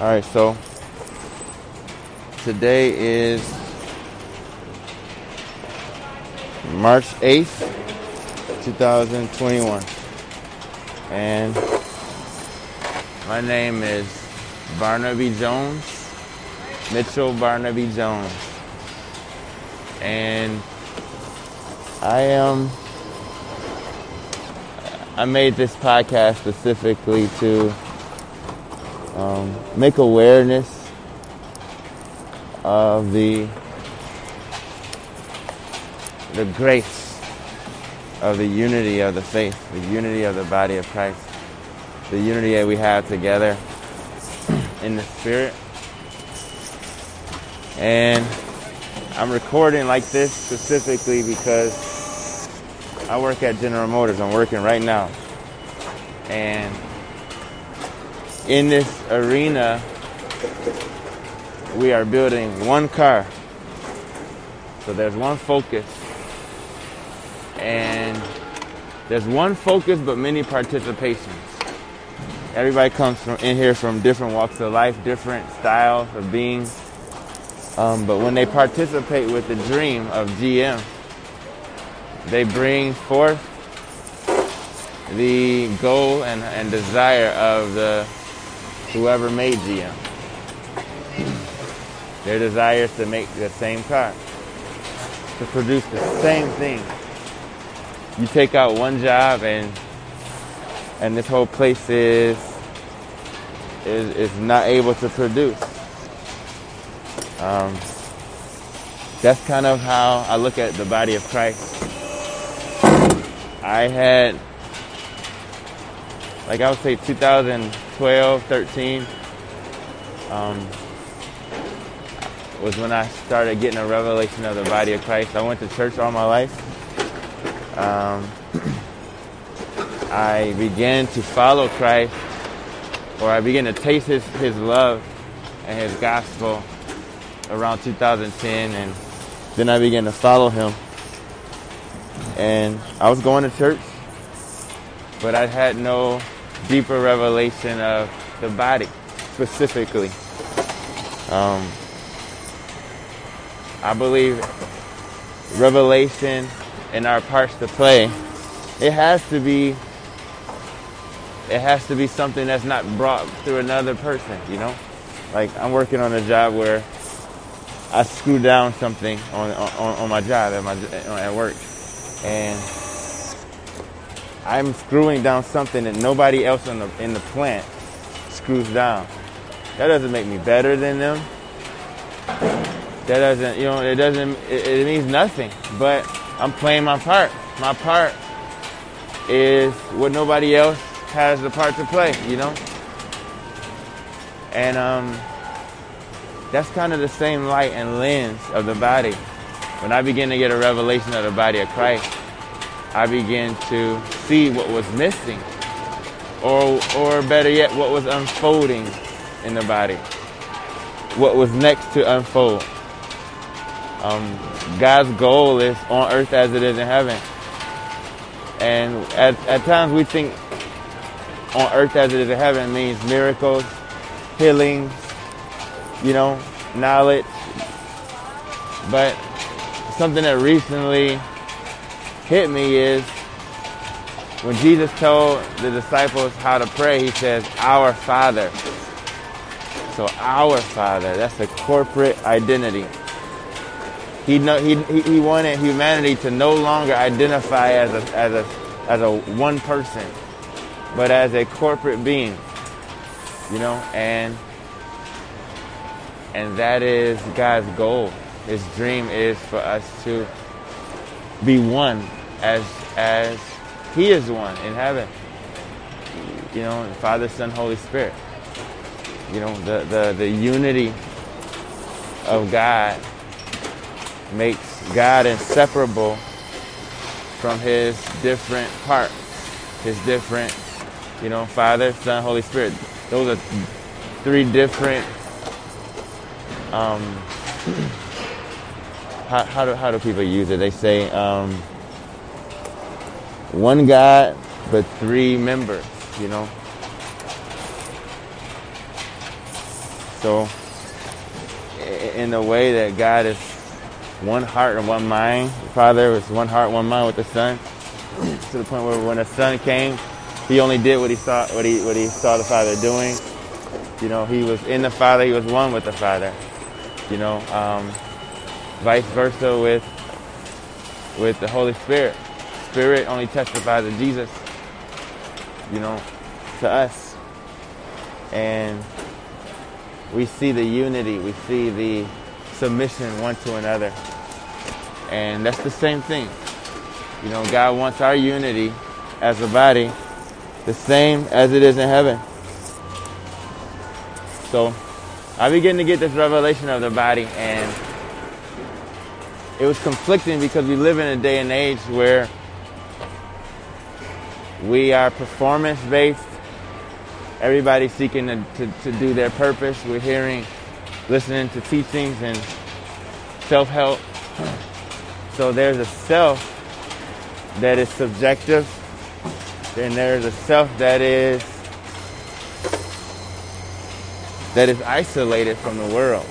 All right, so today is March 8th, 2021. And my name is Barnaby Jones, Mitchell Barnaby Jones. And I am I made this podcast specifically to um, make awareness of the the grace of the unity of the faith, the unity of the body of Christ, the unity that we have together in the spirit. And I'm recording like this specifically because I work at General Motors. I'm working right now. And in this arena, we are building one car. So there's one focus. And there's one focus but many participations. Everybody comes from in here from different walks of life, different styles of being. Um, but when they participate with the dream of GM, they bring forth the goal and, and desire of the whoever made GM. Their desire is to make the same car, to produce the same thing. You take out one job and and this whole place is is, is not able to produce. Um, that's kind of how I look at the body of Christ. I had, like I would say, 2012, 13 um, was when I started getting a revelation of the body of Christ. I went to church all my life. Um, I began to follow Christ, or I began to taste His, his love and His gospel around 2010, and then I began to follow Him. And I was going to church, but I had no deeper revelation of the body specifically. Um, I believe revelation in our parts to play, it has to be it has to be something that's not brought through another person, you know? Like I'm working on a job where I screw down something on on, on my job at my at work, and I'm screwing down something that nobody else in the in the plant screws down. That doesn't make me better than them. That doesn't, you know, it doesn't. It, it means nothing. But I'm playing my part. My part is what nobody else has the part to play, you know? And um, that's kind of the same light and lens of the body. When I begin to get a revelation of the body of Christ, I begin to see what was missing, or, or better yet, what was unfolding in the body, what was next to unfold. Um, God's goal is on earth as it is in heaven. And at, at times we think on earth as it is in heaven means miracles, healings, you know, knowledge. But something that recently hit me is when Jesus told the disciples how to pray, he says, Our Father. So, our Father, that's a corporate identity. He, no, he, he wanted humanity to no longer identify as a, as a, as a one person, but as a corporate being, you know, and and that is God's goal. His dream is for us to be one as as He is one in heaven. You know, Father, Son, Holy Spirit. You know, the the, the unity of God makes God inseparable from His different parts, His different you know, Father, Son, Holy Spirit. Those are three different. Um, how, how do how do people use it? They say um, one God but three members. You know. So, in the way that God is one heart and one mind, the Father was one heart, one mind with the Son, to the point where when the Son came, he only did what he saw what he what he saw the Father doing. You know, he was in the Father, he was one with the Father. You know, um, vice versa with with the Holy Spirit. Spirit only testifies of Jesus. You know, to us. And we see the unity, we see the submission one to another. And that's the same thing. You know, God wants our unity as a body the same as it is in heaven. So I begin to get this revelation of the body and it was conflicting because we live in a day and age where we are performance based everybody's seeking to, to, to do their purpose. We're hearing, listening to teachings and self-help. So there's a self that is subjective, and there's a self that is that is isolated from the world.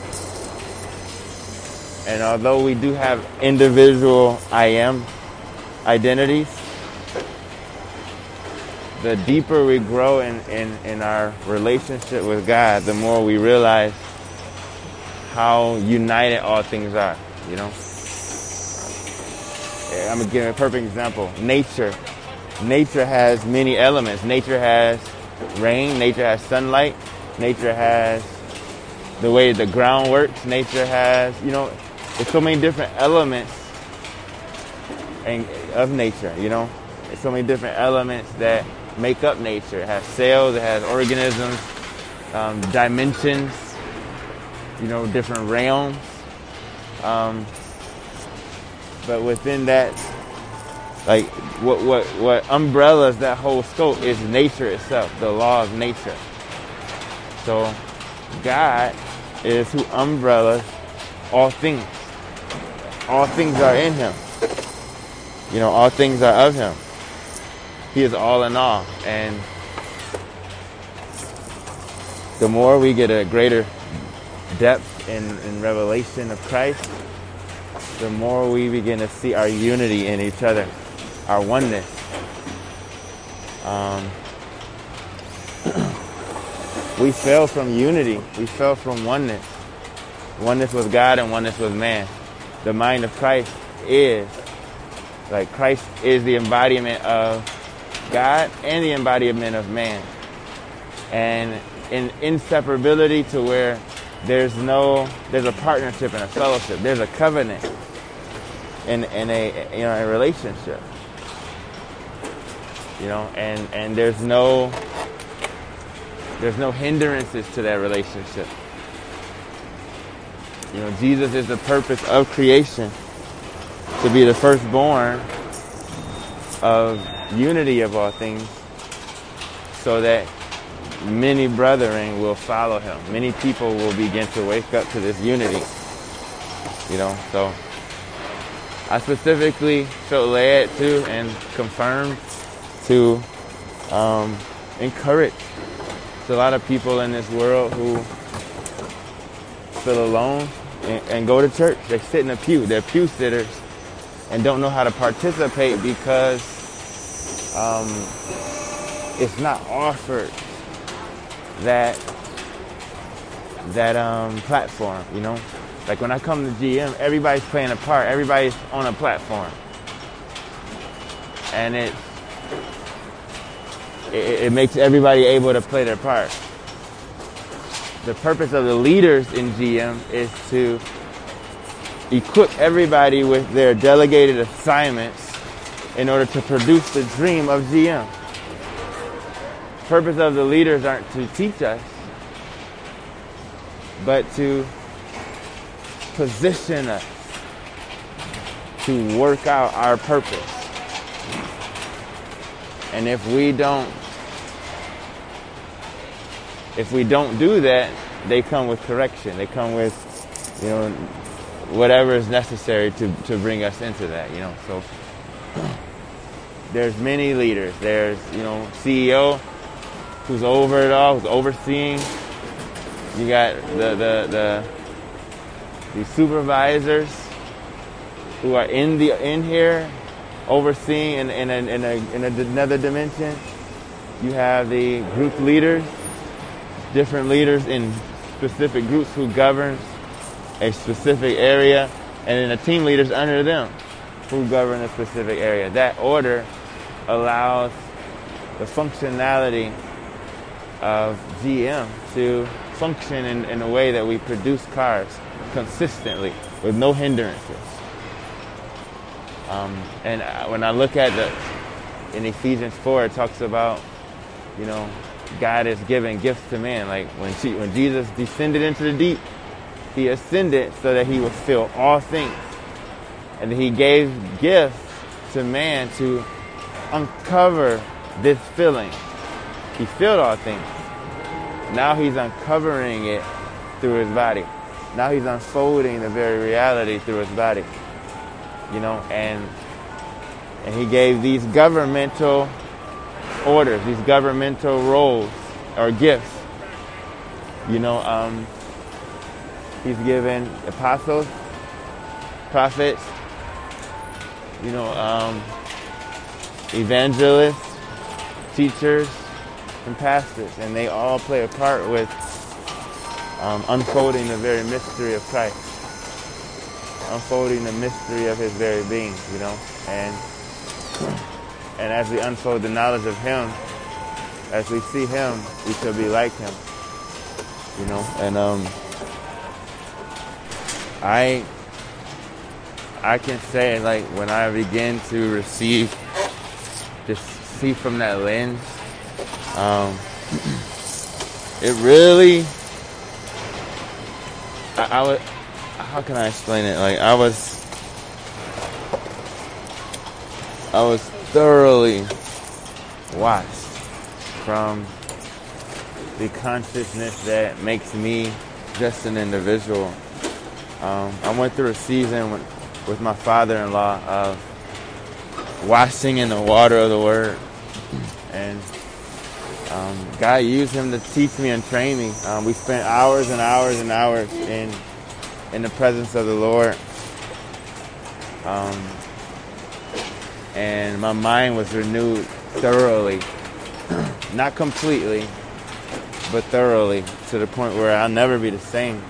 And although we do have individual I am identities, the deeper we grow in, in, in our relationship with God, the more we realize how united all things are, you know? I'm gonna give a perfect example. Nature. Nature has many elements. Nature has rain, nature has sunlight, nature has the way the ground works, nature has, you know, there's so many different elements of nature, you know? There's so many different elements that make up nature. It has cells, it has organisms, um, dimensions, you know, different realms. Um, but within that, like what what what umbrellas that whole scope is nature itself, the law of nature. So God is who umbrellas all things. All things are in Him. You know, all things are of Him. He is all in all. And the more we get a greater depth in, in revelation of Christ, the more we begin to see our unity in each other, our oneness. Um, we fell from unity. We fell from oneness. Oneness with God and oneness with man. The mind of Christ is, like Christ is the embodiment of God and the embodiment of man. And in inseparability to where there's no, there's a partnership and a fellowship. There's a covenant in, in a, you know, a relationship. You know, and, and there's no, there's no hindrances to that relationship. You know, Jesus is the purpose of creation to be the firstborn of unity of all things so that many brethren will follow him. Many people will begin to wake up to this unity. You know, so I specifically felt led to and confirmed to um, encourage. There's a lot of people in this world who feel alone and, and go to church. They sit in a pew. They're pew sitters and don't know how to participate because um, it's not offered that that um, platform, you know. Like when I come to GM, everybody's playing a part. Everybody's on a platform, and it it, it makes everybody able to play their part. The purpose of the leaders in GM is to equip everybody with their delegated assignments in order to produce the dream of GM. Purpose of the leaders aren't to teach us, but to position us to work out our purpose. And if we don't if we don't do that, they come with correction. They come with, you know, whatever is necessary to, to bring us into that, you know. So there's many leaders. There's, you know, CEO who's over it all, who's overseeing You got the the the, the supervisors who are in the in here overseeing in, in, a, in, a, in another dimension. You have the group leaders, different leaders in specific groups who govern a specific area, and then the team leaders under them who govern a specific area. That order allows the functionality of GM to function in, in a way that we produce cars consistently with no hindrances. Um, and when I look at the in Ephesians 4, it talks about, you know, God is giving gifts to man. Like when, she, when Jesus descended into the deep, he ascended so that he would fill all things. And he gave gifts to man to uncover this filling. He filled all things. Now he's uncovering it through his body. Now he's unfolding the very reality through his body. You know, and and he gave these governmental orders, these governmental roles or gifts. You know, um, he's given apostles, prophets, you know, um, evangelists, teachers, and pastors, and they all play a part with um, unfolding the very mystery of Christ, unfolding the mystery of His very being, you know, and and as we unfold the knowledge of Him, as we see Him, we shall be like Him, you know, and um, I I can say like when I begin to receive, just see from that lens, um, it really, I, I how can I explain it? Like I was, I was thoroughly washed from the consciousness that makes me just an individual. Um, I went through a season when with my father-in-law of washing in the water of the Word, and um, God used him to teach me and train me. Um, we spent hours and hours and hours in in the presence of the Lord, um, and my mind was renewed thoroughly, not completely, but thoroughly to the point where I'll never be the same.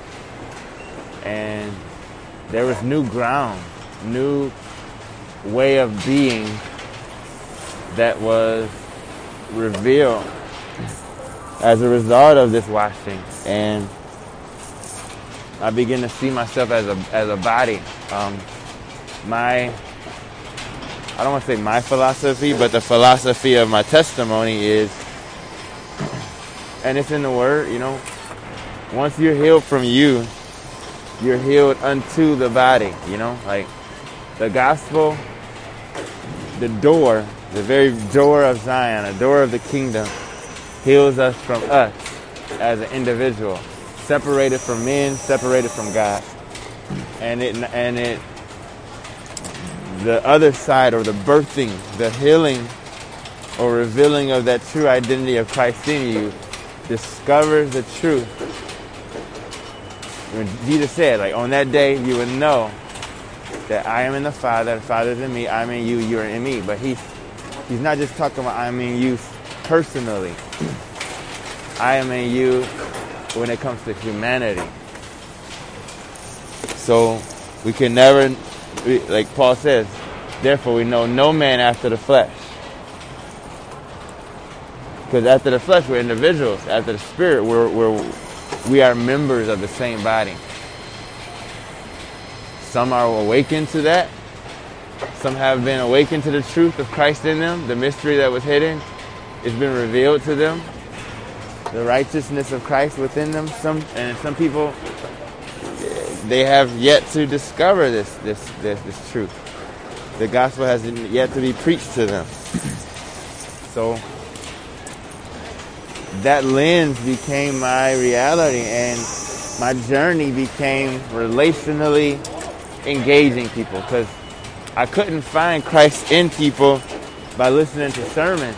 And there was new ground, new way of being that was revealed as a result of this washing. And I begin to see myself as a as a body. Um, my I don't want to say my philosophy, but the philosophy of my testimony is, and it's in the word, you know, once you're healed from you, you're healed unto the body, you know? Like the gospel, the door, the very door of Zion, the door of the kingdom, heals us from us as an individual, separated from men, separated from God. And it and it the other side or the birthing, the healing or revealing of that true identity of Christ in you discovers the truth Jesus said, like on that day, you would know that I am in the Father, the Father is in me, I'm in you, you're in me. But he's he's not just talking about I'm in you personally. I am in you when it comes to humanity. So we can never, like Paul says, therefore we know no man after the flesh. Because after the flesh, we're individuals. After the spirit, we're, we're we are members of the same body. Some are awakened to that. Some have been awakened to the truth of Christ in them, the mystery that was hidden. It's been revealed to them. The righteousness of Christ within them. Some and some people they have yet to discover this this this, this truth. The gospel has yet to be preached to them. So that lens became my reality and my journey became relationally engaging people because I couldn't find Christ in people by listening to sermons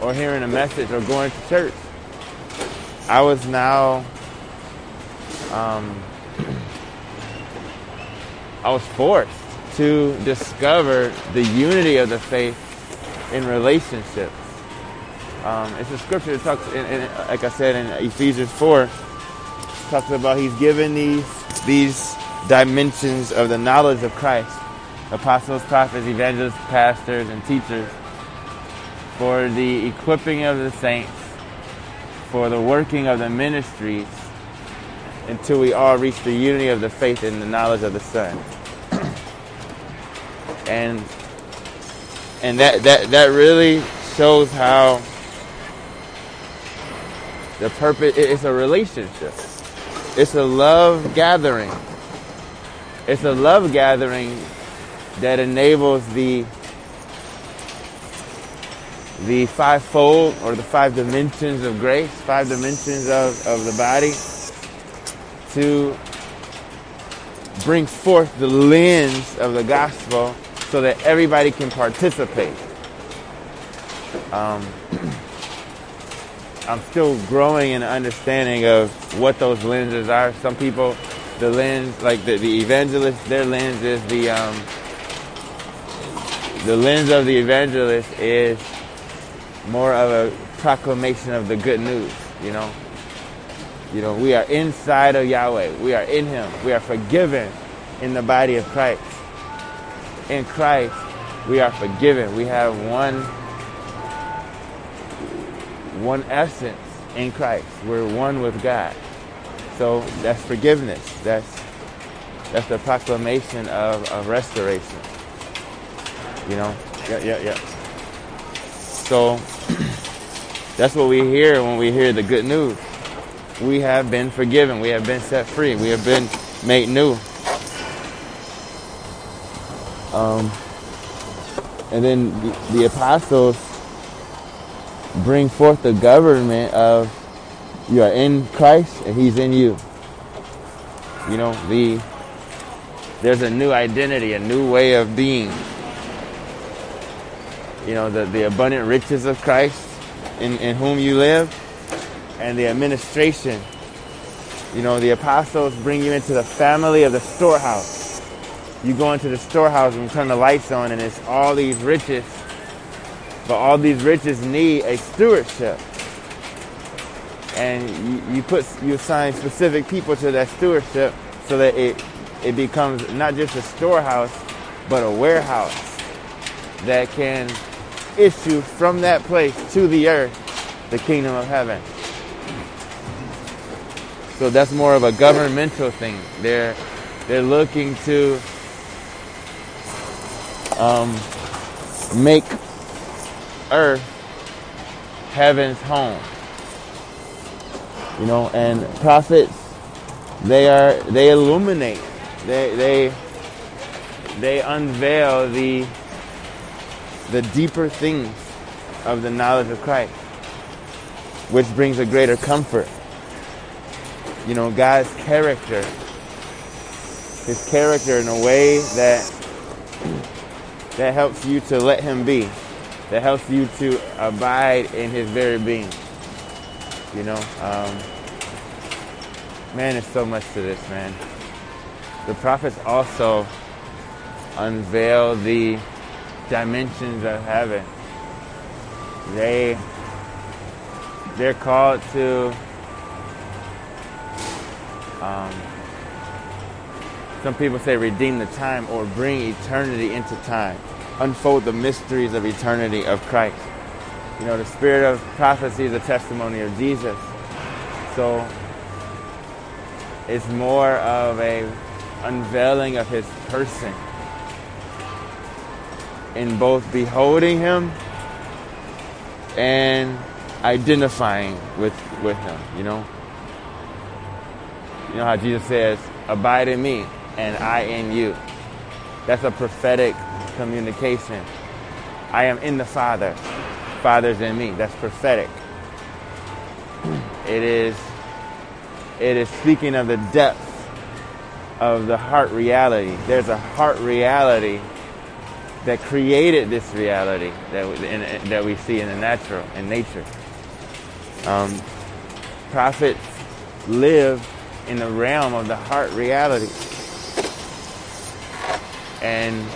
or hearing a message or going to church. I was now um, I was forced to discover the unity of the faith in relationships. Um, it's a scripture that talks, in, in, like I said in Ephesians 4, talks about He's given these these dimensions of the knowledge of Christ. Apostles, prophets, evangelists, pastors, and teachers. For the equipping of the saints, for the working of the ministries, until we all reach the unity of the faith and the knowledge of the Son. and and that, that that really shows how the purpose it's a relationship. It's a love gathering. It's a love gathering that enables the the fivefold or the five dimensions of grace, five dimensions of, of the body to bring forth the lens of the gospel so that everybody can participate. Um, I'm still growing in understanding of what those lenses are. Some people, the lens, like the, the evangelist, their lens is the um, the lens of the evangelist is more of a proclamation of the good news, you know. You know, we are inside of Yahweh. We are in Him. We are forgiven in the body of Christ. In Christ, we are forgiven. We have one one essence in Christ. We're one with God. So that's forgiveness. That's that's the proclamation of, of restoration. You know? Yeah, yeah, yeah. So that's what we hear when we hear the good news. We have been forgiven. We have been set free. We have been made new. Um, and then the, the apostles bring forth the government of you are in Christ and He's in you. You know, the there's a new identity, a new way of being you know, the, the abundant riches of Christ in, in whom you live and the administration. You know, the apostles bring you into the family of the storehouse. You go into the storehouse and turn the lights on and it's all these riches. But all these riches need a stewardship. And you, you put you assign specific people to that stewardship so that it it becomes not just a storehouse, but a warehouse that can issue from that place to the earth, the kingdom of heaven. So that's more of a governmental thing. They're they're looking to um, make earth heaven's home. You know, and prophets they are they illuminate. They they they unveil the the deeper things of the knowledge of Christ, which brings a greater comfort. You know, God's character, His character in a way that that helps you to let Him be, that helps you to abide in His very being. You know, um, man, there's so much to this, man. The prophets also unveil the dimensions of heaven. They they're called to um, some people say redeem the time or bring eternity into time, unfold the mysteries of eternity of Christ. You know, the spirit of prophecy is a testimony of Jesus. So it's more of a unveiling of his person in both beholding him and identifying with with him, you know. You know how Jesus says, abide in me and I in you. That's a prophetic communication. I am in the Father. Father's in me. That's prophetic. It is it is speaking of the depth of the heart reality. There's a heart reality that created this reality that we, in, that we see in the natural in nature. Um, prophets live in the realm of the heart reality. And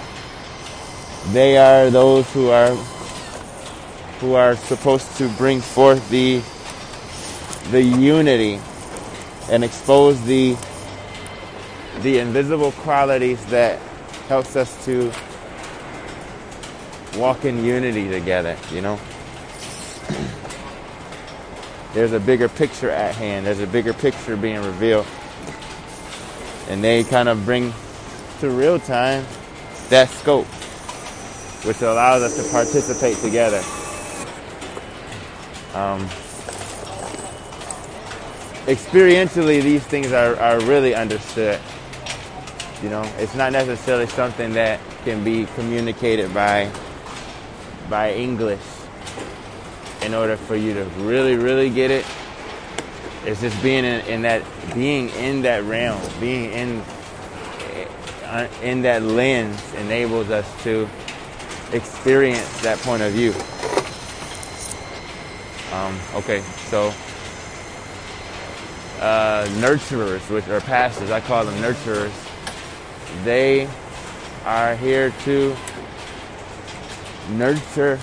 they are those who are who are supposed to bring forth the the unity and expose the the invisible qualities that helps us to walk in unity together, you know. There's a bigger picture at hand. There's a bigger picture being revealed. And they kind of bring to real time that scope, which allows us to participate together. Um, experientially, these things are, are really understood. You know, it's not necessarily something that can be communicated by by English in order for you to really, really get it. It's just being in, in that being in that realm, being in in that lens enables us to experience that point of view. Um, okay, so uh, nurturers, which are pastors, I call them nurturers. They are here to nurture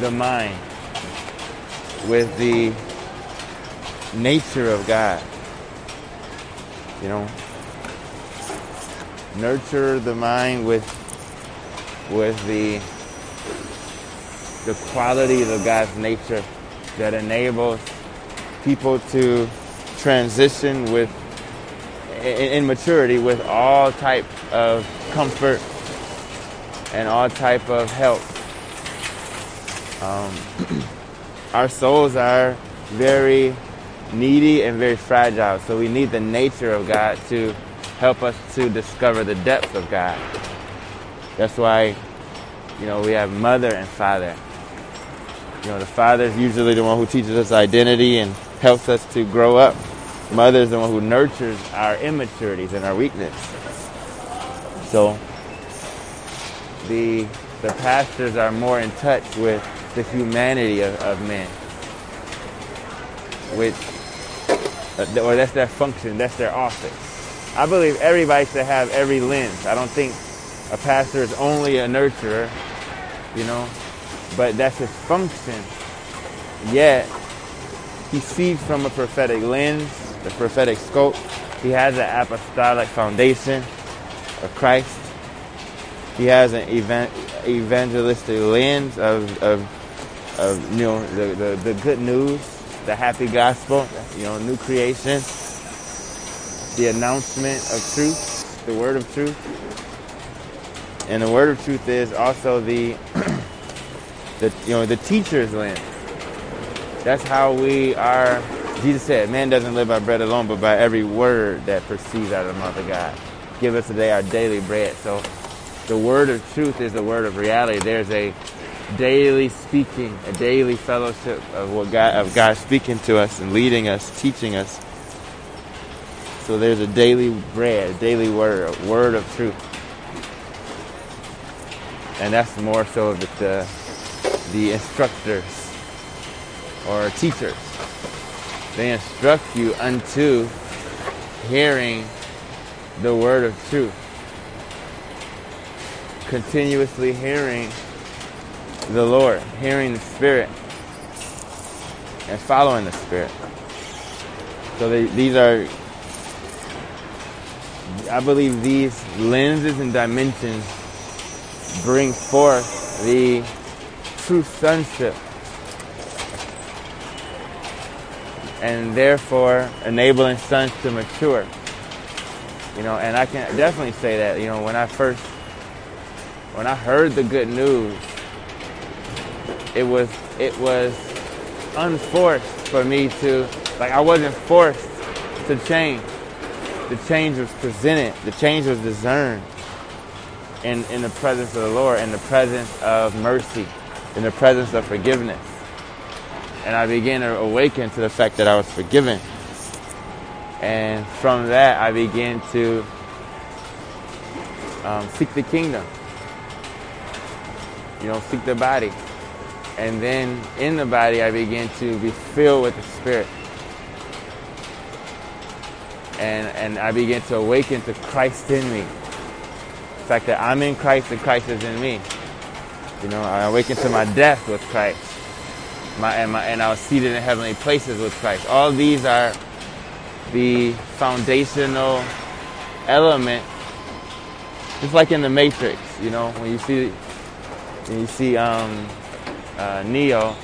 the mind with the nature of God. You know, nurture the mind with with the the qualities of God's nature that enables people to transition with in, maturity with all type of comfort and all type of help. Um, our souls are very needy and very fragile, so we need the nature of God to help us to discover the depth of God. That's why, you know, we have mother and father. You know, the father is usually the one who teaches us identity and helps us to grow up. Mother is the one who nurtures our immaturities and our weakness. So the the pastors are more in touch with the humanity of, of men, which uh, or that's their function, that's their office. I believe everybody should have every lens. I don't think a pastor is only a nurturer, you know, but that's his function. Yet he sees from a prophetic lens, the prophetic scope. He has an apostolic foundation of Christ. He has an evangelistic lens of, of, of you know the, the, the good news, the happy gospel, you know, new creation, the announcement of truth, the word of truth. And the word of truth is also the the you know the teacher's lens. That's how we are. Jesus said, "Man doesn't live by bread alone, but by every word that proceeds out of the mouth of God." Give us today our daily bread. So, the word of truth is the word of reality. There's a daily speaking, a daily fellowship of what God of God speaking to us and leading us, teaching us. So there's a daily bread, a daily word, a word of truth. And that's more so that the the instructors or teachers. They instruct you unto hearing the word of truth. Continuously hearing the Lord, hearing the Spirit, and following the Spirit. So they, these are, I believe these lenses and dimensions bring forth the true sonship and therefore enabling sons to mature. You know, and I can definitely say that, you know, when I first when I heard the good news, it was it was unforced for me to like I wasn't forced to change. The change was presented, the change was discerned in, in the presence of the Lord, in the presence of mercy, in the presence of forgiveness. And I began to awaken to the fact that I was forgiven. And from that, I began to um, seek the kingdom. You know, seek the body. And then in the body, I began to be filled with the Spirit. And, and I begin to awaken to Christ in me. The fact that I'm in Christ and Christ is in me. You know, I awaken to my death with Christ. My, and, my, and I was seated in heavenly places with Christ. All these are the foundational element, just like in the Matrix. You know, when you see when you see um, uh, Neo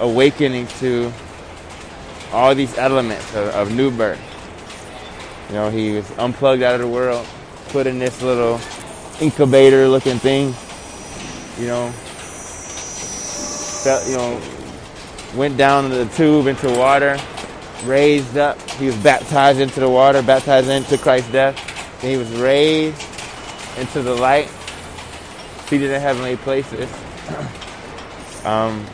awakening to all these elements of, of new birth. You know, he was unplugged out of the world, put in this little incubator looking thing, you know, felt, you know, went down the tube into water, raised up. He was baptized into the water, baptized into Christ's death. Then he was raised into the light, seated in heavenly places. um,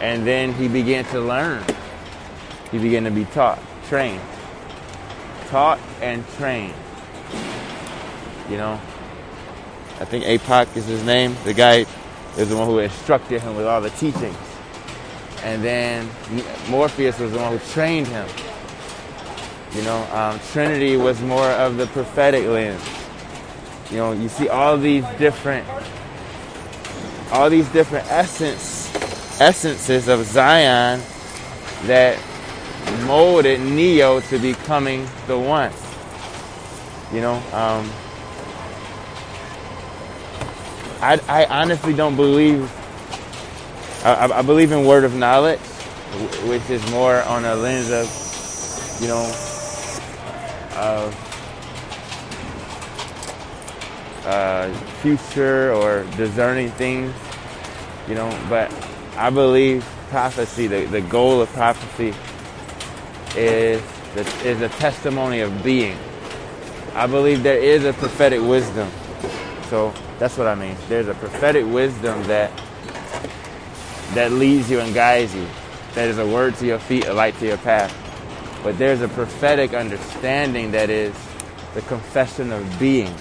and then he began to learn. He began to be taught, trained. Taught and trained. You know, I think APOC is his name. The guy is the one who instructed him with all the teachings. And then Morpheus was the one who trained him. You know, um, Trinity was more of the prophetic lens. You know, you see all these different, all these different essence, essences of Zion that molded Neo to becoming the one. You know, um, I, I honestly don't believe. I, I believe in word of knowledge, which is more on a lens of, you know, of uh, future or discerning things, you know. But I believe prophecy, the, the goal of prophecy, is the, is a testimony of being. I believe there is a prophetic wisdom. So that's what I mean. There's a prophetic wisdom that that leads you and guides you. That is a word to your feet, a light to your path. But there's a prophetic understanding that is the confession of being.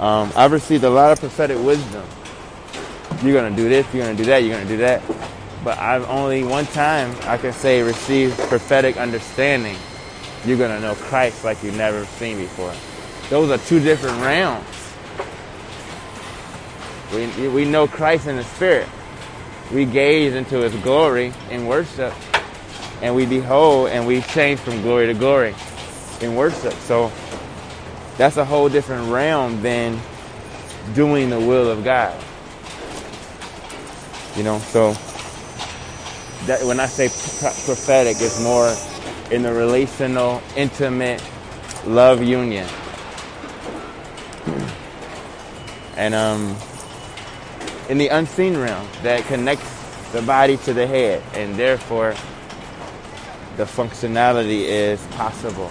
Um, I've received a lot of prophetic wisdom. You're gonna do this, you're gonna do that, you're gonna do that. But I've only one time I can say received prophetic understanding. You're gonna know Christ like you've never seen before. Those are two different realms. We, we know Christ in the Spirit. We gaze into His glory in worship, and we behold and we change from glory to glory in worship. So that's a whole different realm than doing the will of God. You know, so that when I say prophetic, it's more in the relational, intimate love union. And um, in the unseen realm that connects the body to the head, and therefore the functionality is possible.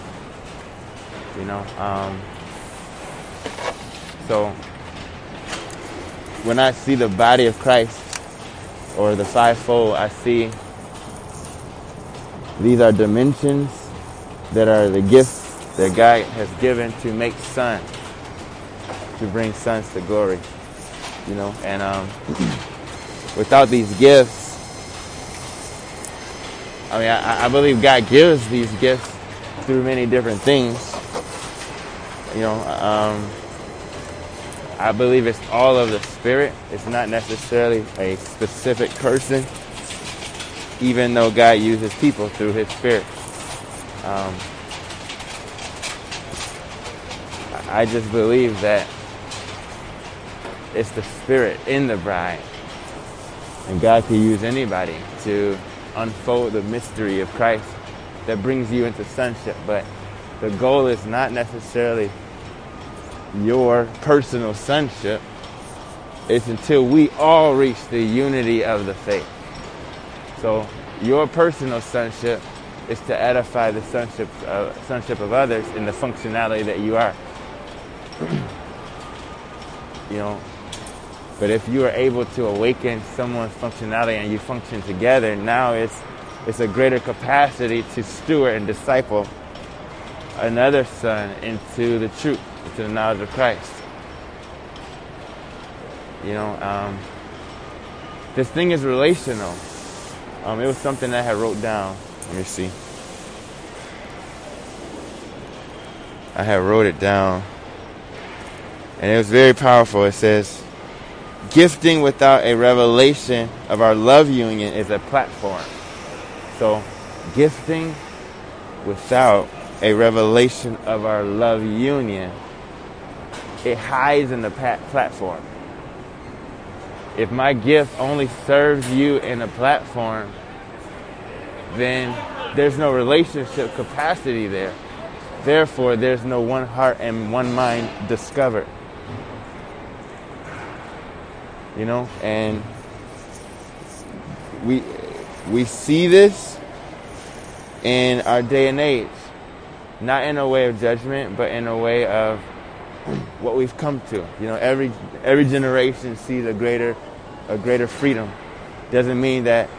You know, um, so when I see the body of Christ or the fivefold, I see these are dimensions that are the gifts that God has given to make sons, to bring sons to glory you know. And um, without these gifts, I mean, I, I, believe God gives these gifts through many different things. You know, um, I believe it's all of the Spirit. It's not necessarily a specific person, even though God uses people through His Spirit. Um, I just believe that it's the spirit in the bride. And God can use anybody to unfold the mystery of Christ that brings you into sonship. But the goal is not necessarily your personal sonship. It's until we all reach the unity of the faith. So your personal sonship is to edify the sonship, uh, sonship of others in the functionality that you are. you know, but if you are able to awaken someone's functionality and you function together, now it's it's a greater capacity to steward and disciple another son into the truth, into the knowledge of Christ. You know, um, this thing is relational. Um, it was something that I had wrote down. Let me see. I had wrote it down, and it was very powerful. It says, "Gifting without a revelation of our love union is a platform." So, gifting without a revelation of our love union, it hides in the platform. If my gift only serves you in a platform, then there's no relationship capacity there. Therefore, there's no one heart and one mind discovered. You know, and we we see this in our day and age, not in a way of judgment, but in a way of what we've come to. You know, every every generation sees a greater a greater freedom. Doesn't mean that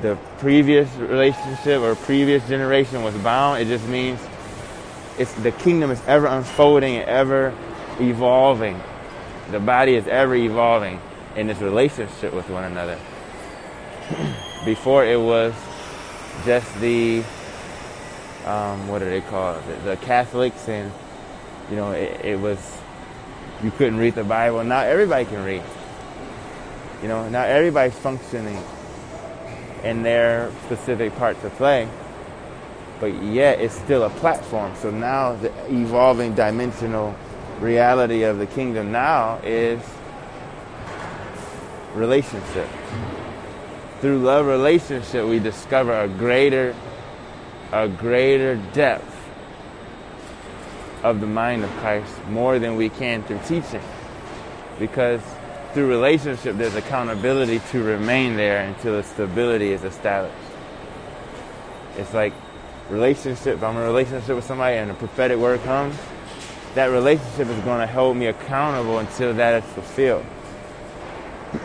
the previous relationship or previous generation was bound. It just means it's the kingdom is ever unfolding and ever evolving. The body is ever evolving in its relationship with one another. Before it was just the um, what do they call it? The, the Catholics and you know it, it was you couldn't read the Bible. Now everybody can read. You know, now everybody's functioning in their specific part to play, but yet it's still a platform. So now the evolving dimensional reality of the kingdom now is relationship. Through love relationship, we discover a greater, a greater depth of the mind of Christ more than we can through teaching. Because through relationship, there's accountability to remain there until the stability is established. It's like relationship. If I'm in a relationship with somebody and a prophetic word comes, that relationship is going to hold me accountable until that is fulfilled.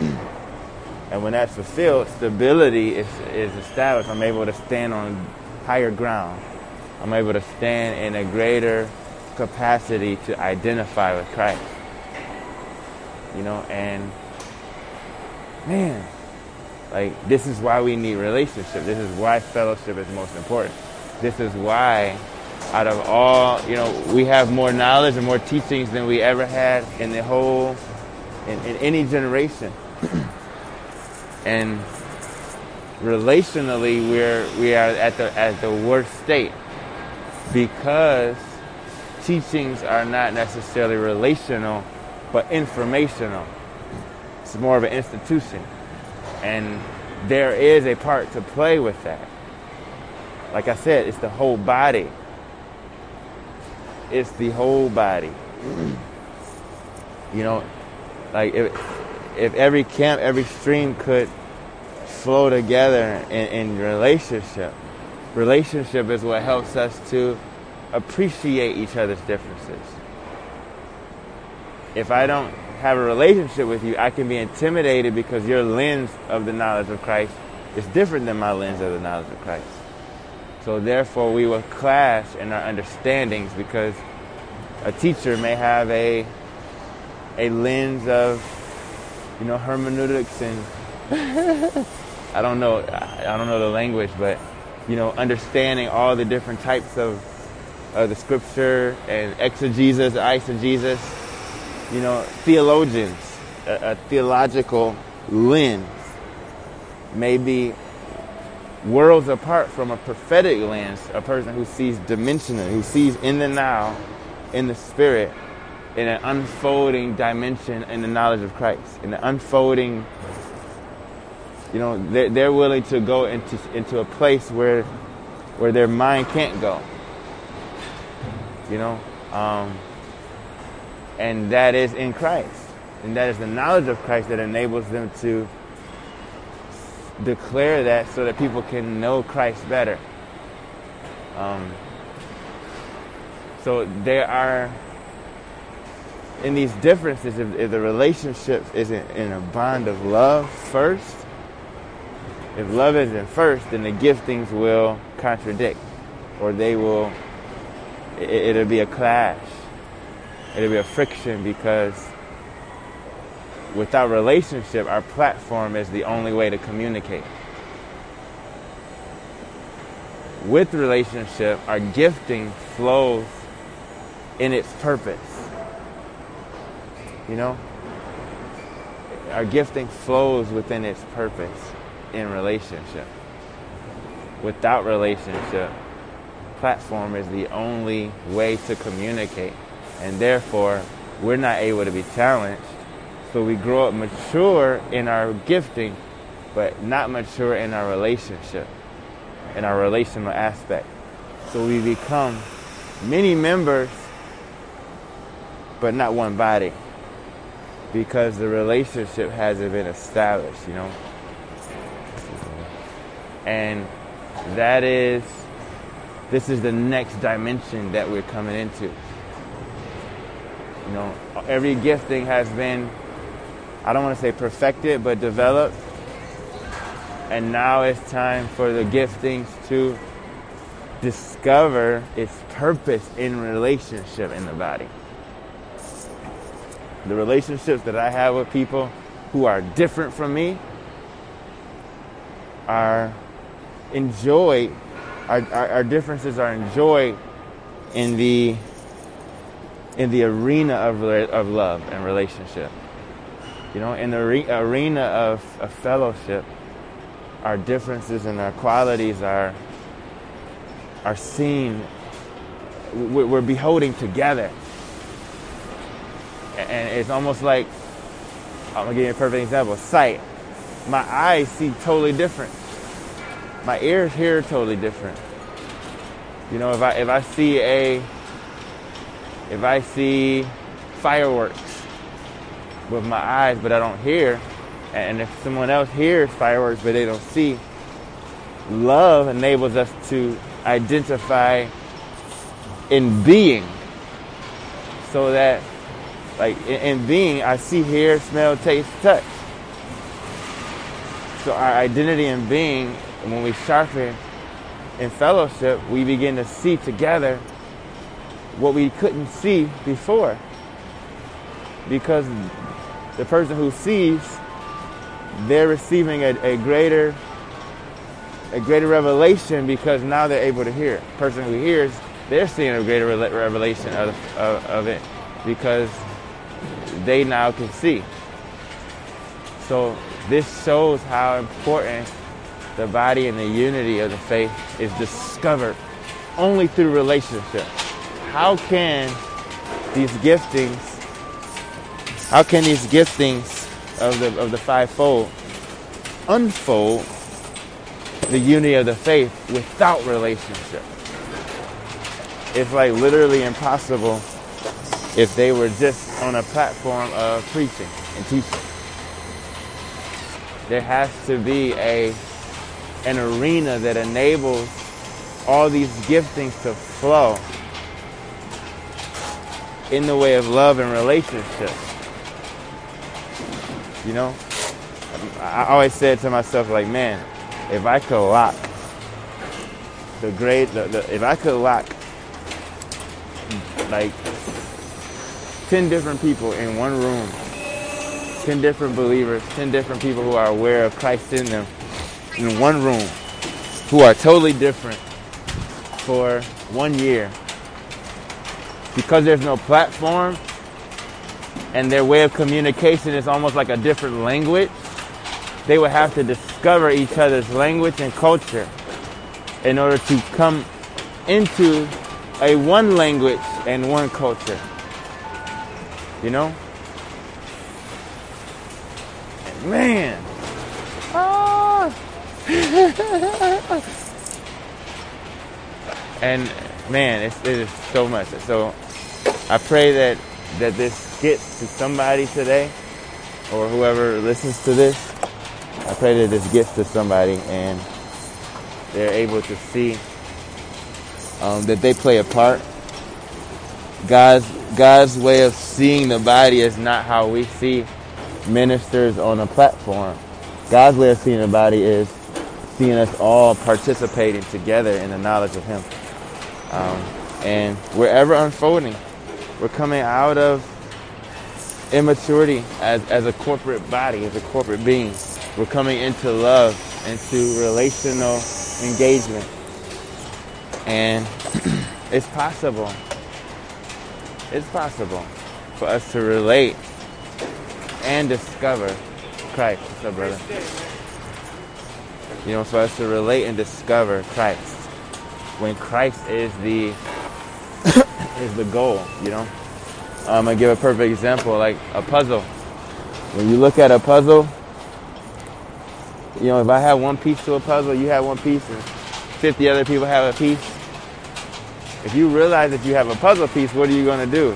and when that's fulfilled, stability is, is established. I'm able to stand on higher ground. I'm able to stand in a greater capacity to identify with Christ you know, and man, like this is why we need relationship. This is why fellowship is most important. This is why out of all, you know, we have more knowledge and more teachings than we ever had in the whole in, in any generation. and relationally we're we are at the at the worst state because teachings are not necessarily relational but informational. It's more of an institution. And there is a part to play with that. Like I said, it's the whole body. It's the whole body. You know, like if if every camp, every stream could flow together in, in relationship, relationship is what helps us to appreciate each other's differences if I don't have a relationship with you, I can be intimidated because your lens of the knowledge of Christ is different than my lens of the knowledge of Christ. So therefore, we will clash in our understandings because a teacher may have a a lens of you know hermeneutics and I don't know I don't know the language, but you know understanding all the different types of of the scripture and exegesis, eisegesis you know, theologians, a, a theological lens may be worlds apart from a prophetic lens, a person who sees dimensionally, who sees in the now, in the spirit, in an unfolding dimension in the knowledge of Christ, in the unfolding, you know, they're, they're willing to go into, into a place where, where their mind can't go. You know, um, and that is in Christ. And that is the knowledge of Christ that enables them to declare that so that people can know Christ better. Um, so there are, in these differences, if, if the relationship isn't in a bond of love first, if love isn't first, then the giftings will contradict, or they will, it, it'll be a clash it'll be a friction because without relationship, our platform is the only way to communicate. With relationship, our gifting flows in its purpose. You know? Our gifting flows within its purpose in relationship. Without relationship, platform is the only way to communicate. And therefore, we're not able to be challenged. So we grow up mature in our gifting, but not mature in our relationship, in our relational aspect. So we become many members, but not one body. Because the relationship hasn't been established, you know? And that is, this is the next dimension that we're coming into. You know, every gifting has been, I don't want to say perfected, but developed. And now it's time for the giftings to discover its purpose in relationship in the body. The relationships that I have with people who are different from me are enjoyed, our, our, our differences are enjoyed in the in the arena of, of love and relationship. You know, in the re- arena of, of fellowship, our differences and our qualities are are seen. We're beholding together, and it's almost like I'm gonna give you a perfect example. Sight. My eyes see totally different. My ears hear totally different. You know, if I if I see a if I see fireworks with my eyes but I don't hear, and if someone else hears fireworks but they don't see, love enables us to identify in being so that like in, being I see, hear, smell, taste, touch. So our identity in being, when we sharpen in fellowship, we begin to see together what we couldn't see before. Because the person who sees, they're receiving a, a greater a greater revelation because now they're able to hear. The person who hears, they're seeing a greater revelation of, of, of it because they now can see. So this shows how important the body and the unity of the faith is discovered only through relationship how can these giftings, how can these giftings of the of the fivefold unfold the unity of the faith without relationship? It's like literally impossible if they were just on a platform of preaching and teaching. There has to be a an arena that enables all these giftings to flow in the way of love and relationship. You know? I always said to myself, like, man, if I could lock the great, the, the, if I could lock like 10 different people in one room, 10 different believers, 10 different people who are aware of Christ in them in one room, who are totally different for one year, because there's no platform and their way of communication is almost like a different language, they would have to discover each other's language and culture in order to come into a one language and one culture. You know? man. And man, it's, it is so much. So I pray that that this gets to somebody today, or whoever listens to this. I pray that this gets to somebody and they're able to see um, that they play a part. God's God's way of seeing the body is not how we see ministers on a platform. God's way of seeing the body is seeing us all participating together in the knowledge of Him. Um, and we're ever unfolding. We're coming out of immaturity as, as a corporate body, as a corporate being. We're coming into love, into relational engagement. And it's possible. it's possible for us to relate and discover Christ. What's up, brother? You know, for us to relate and discover Christ when Christ is the is the goal. You know, um, I'm gonna give a perfect example, like a puzzle. When you look at a puzzle, you know, if I have one piece to a puzzle, you have one piece, and 50 other people have a piece. If you realize that you have a puzzle piece, what are you to do?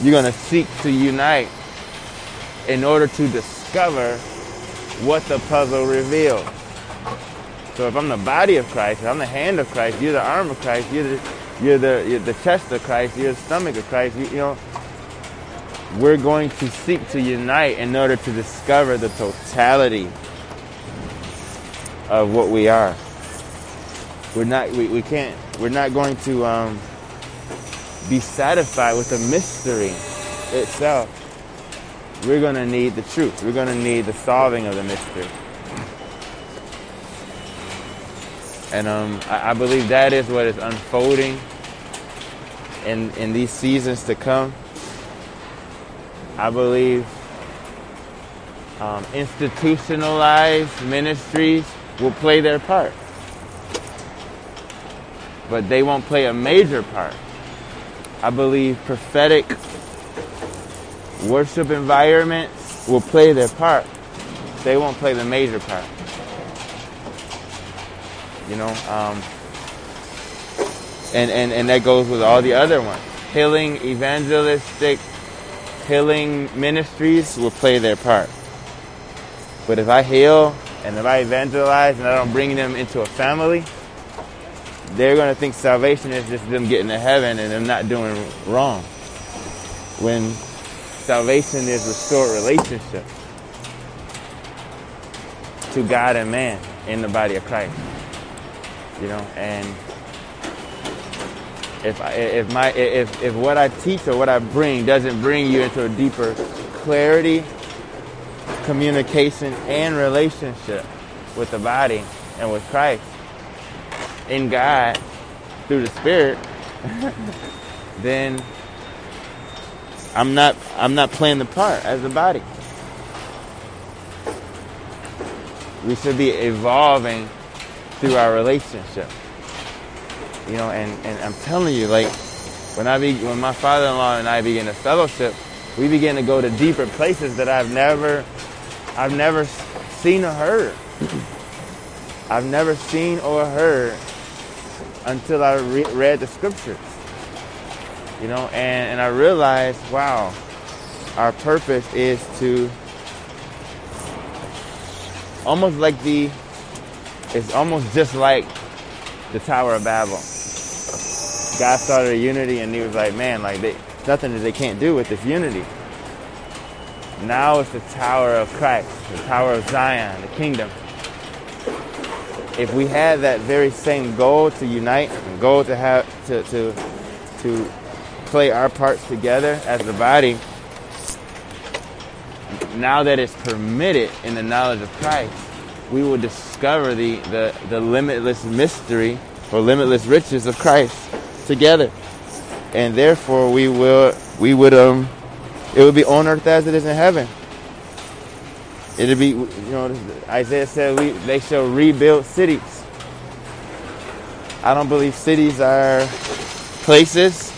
You're to seek to unite in order to discover what the puzzle reveals. So if I'm the body of Christ, if I'm the hand of Christ, you're the arm of Christ, you're the you're the you're the chest of Christ, you're the stomach of Christ. You, you know, we're going to seek to unite in order to discover the totality of what we are. We're not we, we can't we're not going to um, be satisfied with the mystery itself. We're going to need the truth. We're going to need the solving of the mystery. And um, I, I, believe that is what is unfolding in, in these seasons to come. I believe um, institutionalized ministries will play their part but they won't play a major part. I believe prophetic worship environments will play their part. They won't play the major part. You know, um, and, and, and that goes with all the other ones. Healing, evangelistic, healing ministries will play their part. But if I heal and if I evangelize and I don't bring them into a family, they're going to think salvation is just them getting to heaven and them not doing wrong. When salvation is restored relationship to God and man in the body of Christ. You know, and if I, if my if if what I teach or what I bring doesn't bring you into a deeper clarity, communication, and relationship with the body and with Christ, in God through the Spirit, then I'm not I'm not playing the part as the body. We should be evolving through our relationship. You know, and, and I'm telling you, like when I be when my father-in-law and I begin a fellowship, we begin to go to deeper places that I've never I've never seen or heard. I've never seen or heard until I re- read the scriptures. You know, and, and I realized, wow, our purpose is to almost like the, it's almost just like the Tower of Babel. God started a unity and he was like, man, like they, nothing that they can't do with this unity. Now it's the Tower of Christ, the Tower of Zion, the kingdom if we had that very same goal to unite, and goal to have to to to play our parts together as the body, now that it's permitted in the knowledge of Christ, we will discover the, the, the limitless mystery or limitless riches of Christ together. And therefore we will we would um it would be on earth as it is in heaven. It'll be, you know, Isaiah said we, they shall rebuild cities. I don't believe cities are places.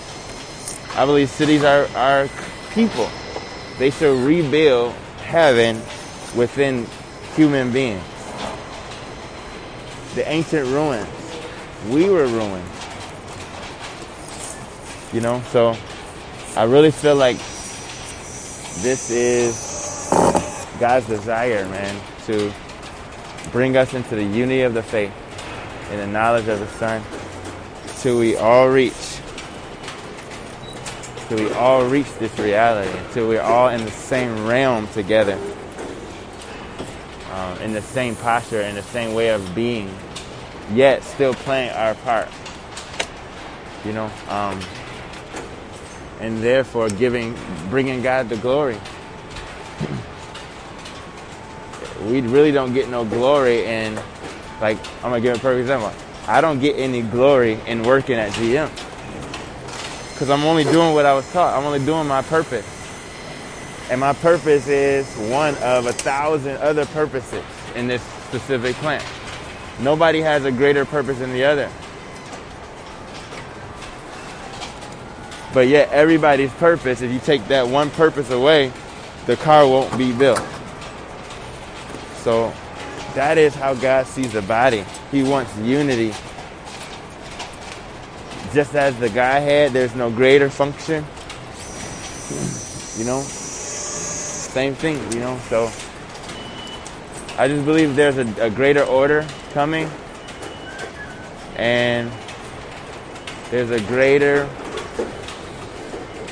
I believe cities are, are people. They shall rebuild heaven within human beings. The ancient ruins. We were ruined. You know, so I really feel like this is God's desire, man, to bring us into the unity of the faith and the knowledge of the Son till we all reach till we all reach this reality until we're all in the same realm together um, in the same posture in the same way of being yet still playing our part you know um, and therefore giving bringing god the glory we really don't get no glory in, like, I'm gonna give a perfect example. I don't get any glory in working at GM. Because I'm only doing what I was taught. I'm only doing my purpose. And my purpose is one of a thousand other purposes in this specific plant. Nobody has a greater purpose than the other. But yet, everybody's purpose, if you take that one purpose away, the car won't be built. So, that is how God sees the body. He wants unity. Just as the Godhead, there's no greater function. You know, same thing, you know. So, I just believe there's a, a greater order coming, and there's a greater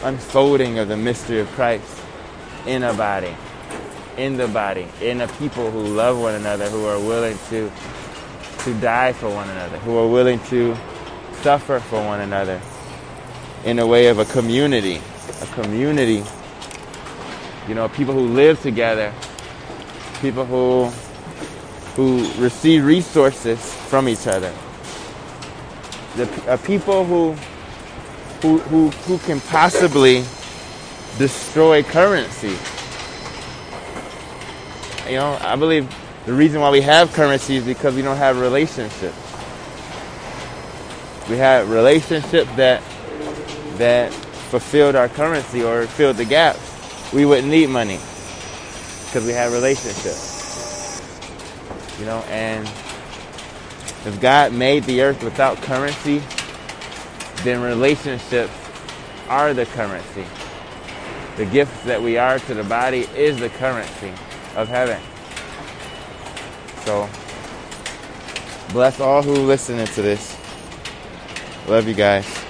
unfolding of the mystery of Christ in a body, in the body, in a people who love one another, who are willing to to die for one another, who are willing to suffer for one another in a way of a community, a community, you know, people who live together, people who who receive resources from each other. The, a people who who, who, who can possibly destroy currency. You know, I believe the reason why we have currency is because we don't have relationships. We have relationships that that fulfilled our currency or filled the gaps. We wouldn't need money because we have relationships. You know, and if God made the earth without currency, then relationships are the currency. The gifts that we are to the body is the currency of heaven. So, bless all who listening to this. Love you guys.